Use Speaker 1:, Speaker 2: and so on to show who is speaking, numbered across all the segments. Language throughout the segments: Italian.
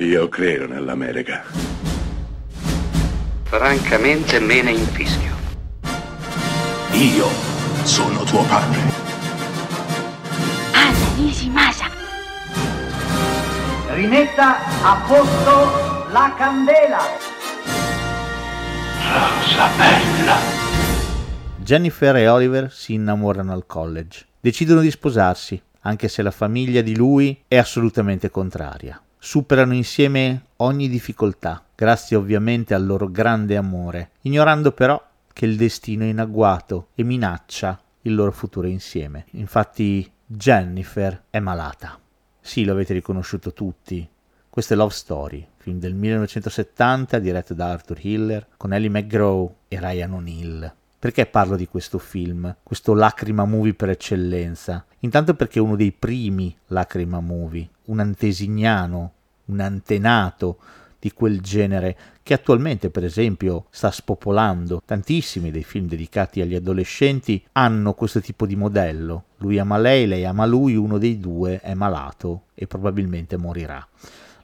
Speaker 1: Io credo nell'America.
Speaker 2: Francamente me ne infischio.
Speaker 3: Io sono tuo padre.
Speaker 4: Anna Nishimasa.
Speaker 5: Rimetta a posto la candela.
Speaker 3: Rosa bella.
Speaker 6: Jennifer e Oliver si innamorano al college. Decidono di sposarsi, anche se la famiglia di lui è assolutamente contraria. Superano insieme ogni difficoltà, grazie ovviamente al loro grande amore, ignorando però che il destino è in agguato e minaccia il loro futuro insieme. Infatti Jennifer è malata. Sì, lo avete riconosciuto tutti. Questo è Love Story, film del 1970 diretto da Arthur Hiller con Ellie McGraw e Ryan O'Neill. Perché parlo di questo film, questo lacrima movie per eccellenza? Intanto perché è uno dei primi lacrima movie, un antesignano, un antenato di quel genere che attualmente per esempio sta spopolando. Tantissimi dei film dedicati agli adolescenti hanno questo tipo di modello. Lui ama lei, lei ama lui, uno dei due è malato e probabilmente morirà.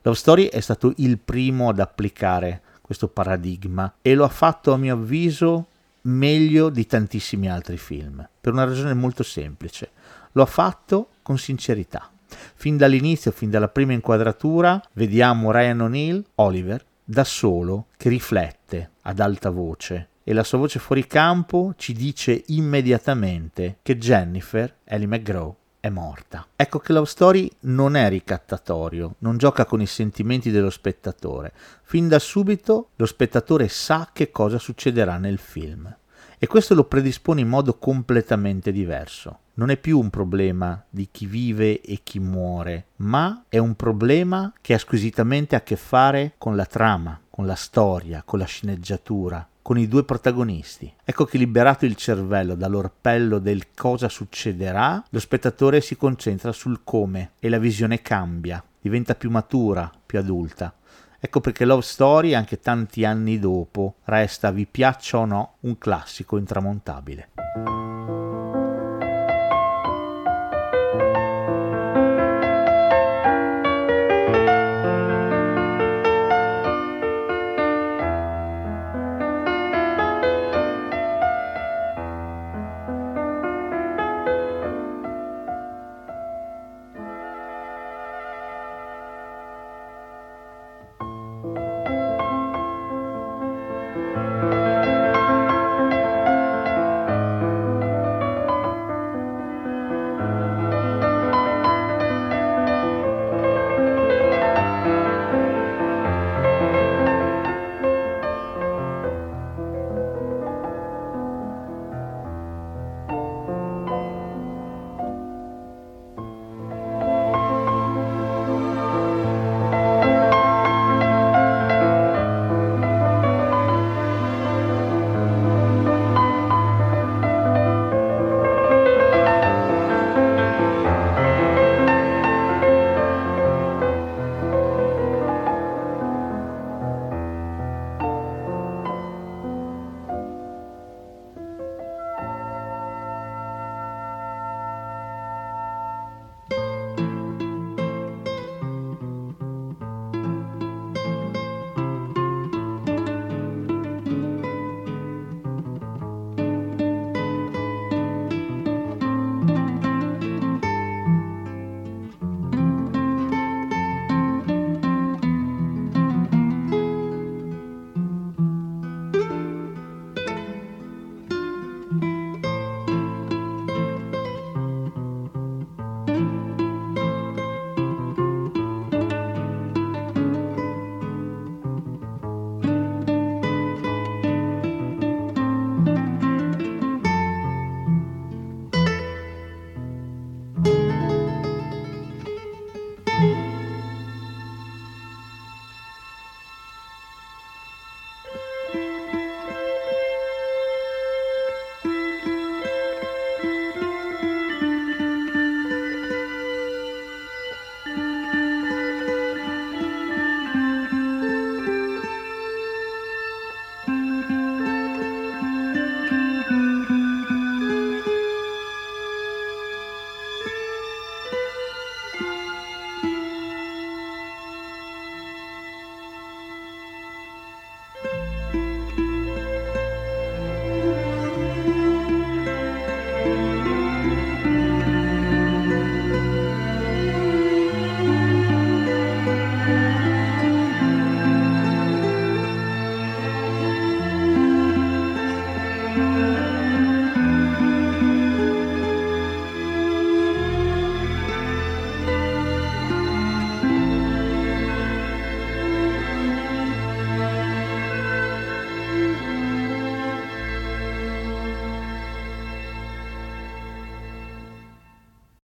Speaker 6: Love Story è stato il primo ad applicare questo paradigma e lo ha fatto a mio avviso meglio di tantissimi altri film, per una ragione molto semplice. Lo ha fatto con sincerità. Fin dall'inizio, fin dalla prima inquadratura, vediamo Ryan O'Neill, Oliver, da solo, che riflette ad alta voce e la sua voce fuori campo ci dice immediatamente che Jennifer, Ellie McGraw, è morta. Ecco che Love Story non è ricattatorio, non gioca con i sentimenti dello spettatore. Fin da subito lo spettatore sa che cosa succederà nel film e questo lo predispone in modo completamente diverso. Non è più un problema di chi vive e chi muore, ma è un problema che ha squisitamente a che fare con la trama, con la storia, con la sceneggiatura, con i due protagonisti. Ecco che liberato il cervello dall'orpello del cosa succederà, lo spettatore si concentra sul come e la visione cambia, diventa più matura, più adulta. Ecco perché Love Story, anche tanti anni dopo, resta, vi piaccia o no, un classico intramontabile.